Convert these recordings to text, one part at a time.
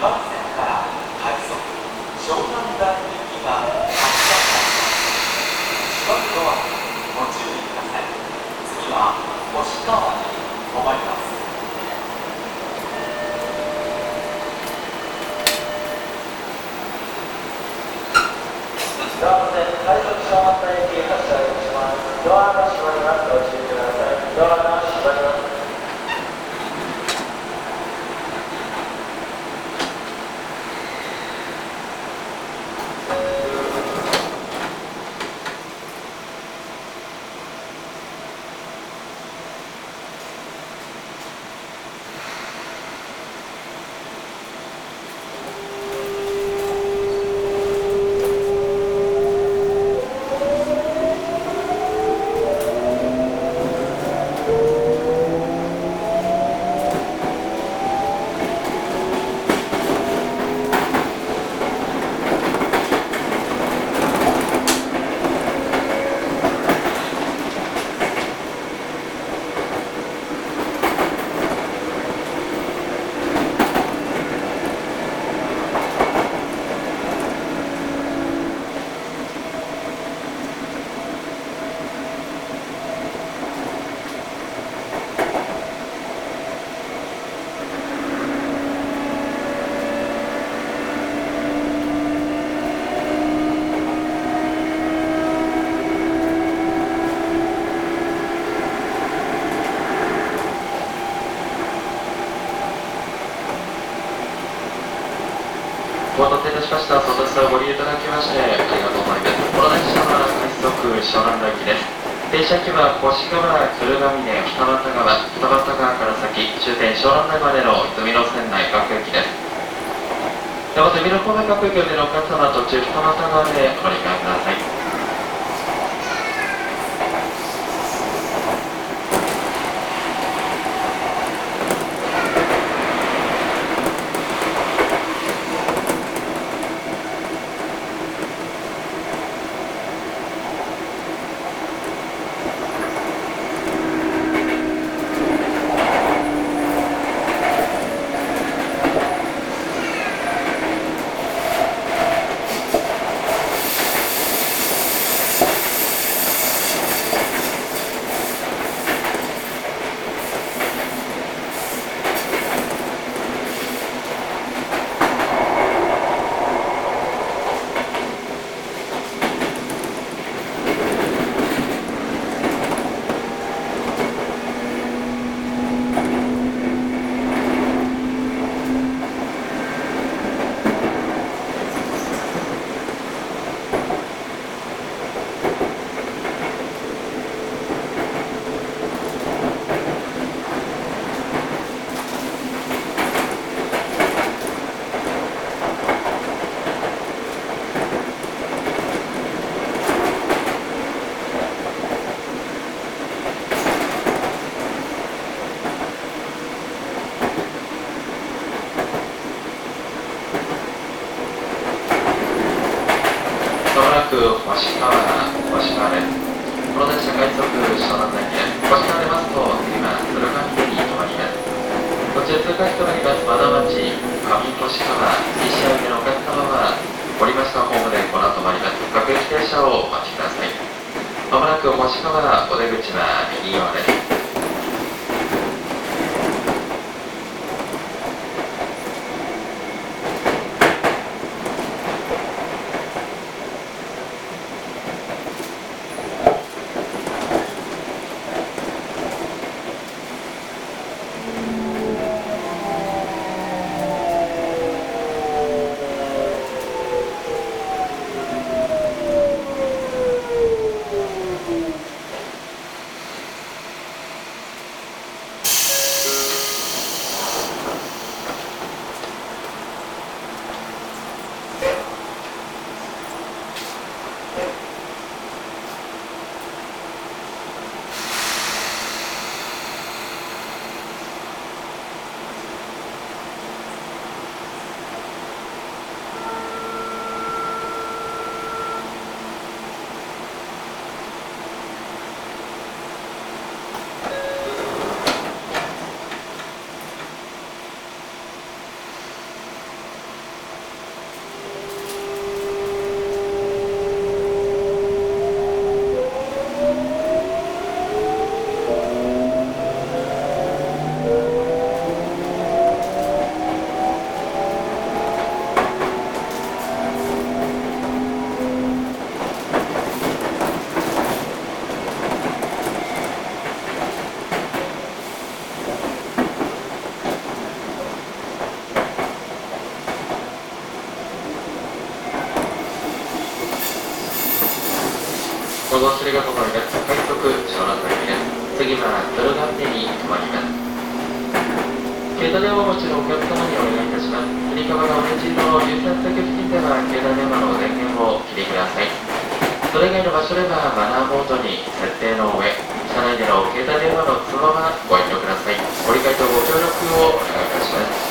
됩니다. 湘南の駅です。停車駅は越川鶴ヶ峰二俣川二俣川から先終点湘南台までの泉の線内各駅です。では泉の方面各駅でのお客様途中二俣川でお乗り換えください。とをしながらお出口は右側です。総合すりが止まります快速湘南台です次は鶴ヶ峰に止まります携帯電話持ちのお客様にお願いいたします。振り幅がオレンジ色の13席付近では携帯電話の電源をお切りくださいそれ以外の場所ではマナーボードに設定の上車内での携帯電話の通話はご遠慮くださいご理解とご協力をお願いいたします。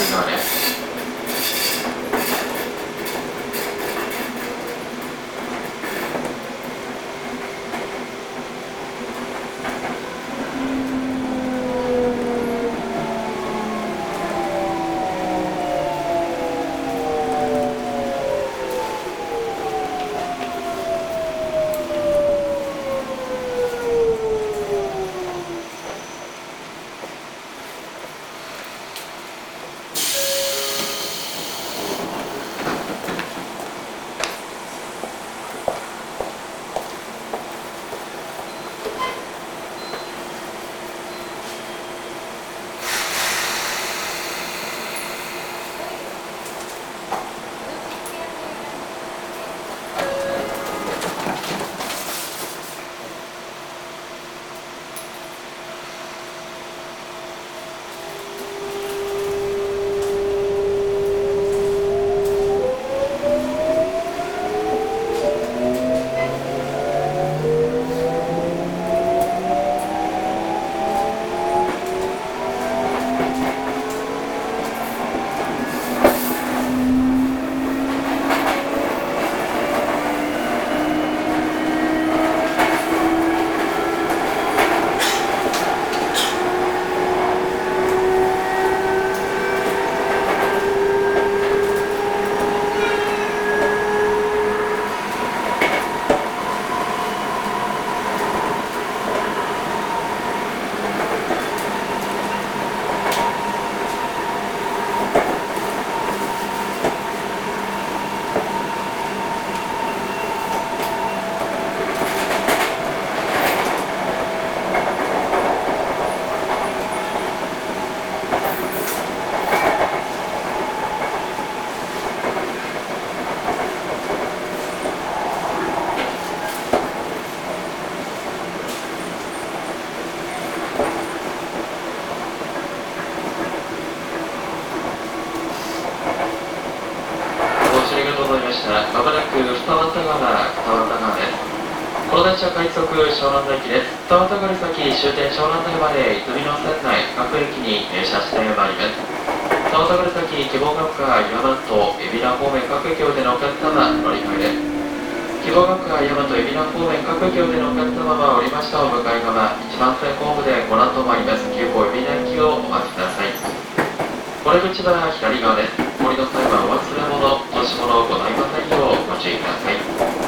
は左二俣川ですこの電車快速湘南台駅です。二俣川先終点湘南台まで泉の線内各駅に停車してまいります。二俣川先希望学科岩間と海老名方面各駅をでのお客様乗り換えです。希望学科大和海老名方面各駅をでのお客様は降りましたお向かい側一番線ホームでご覧と参ります急行海老名駅をお待ちくださいこれ口は左側です降りの際はお忘れ物落とし物をございませんようご注意ください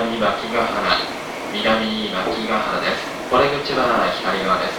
く南牧ヶ原南牧ヶ原です。お出口は左側です。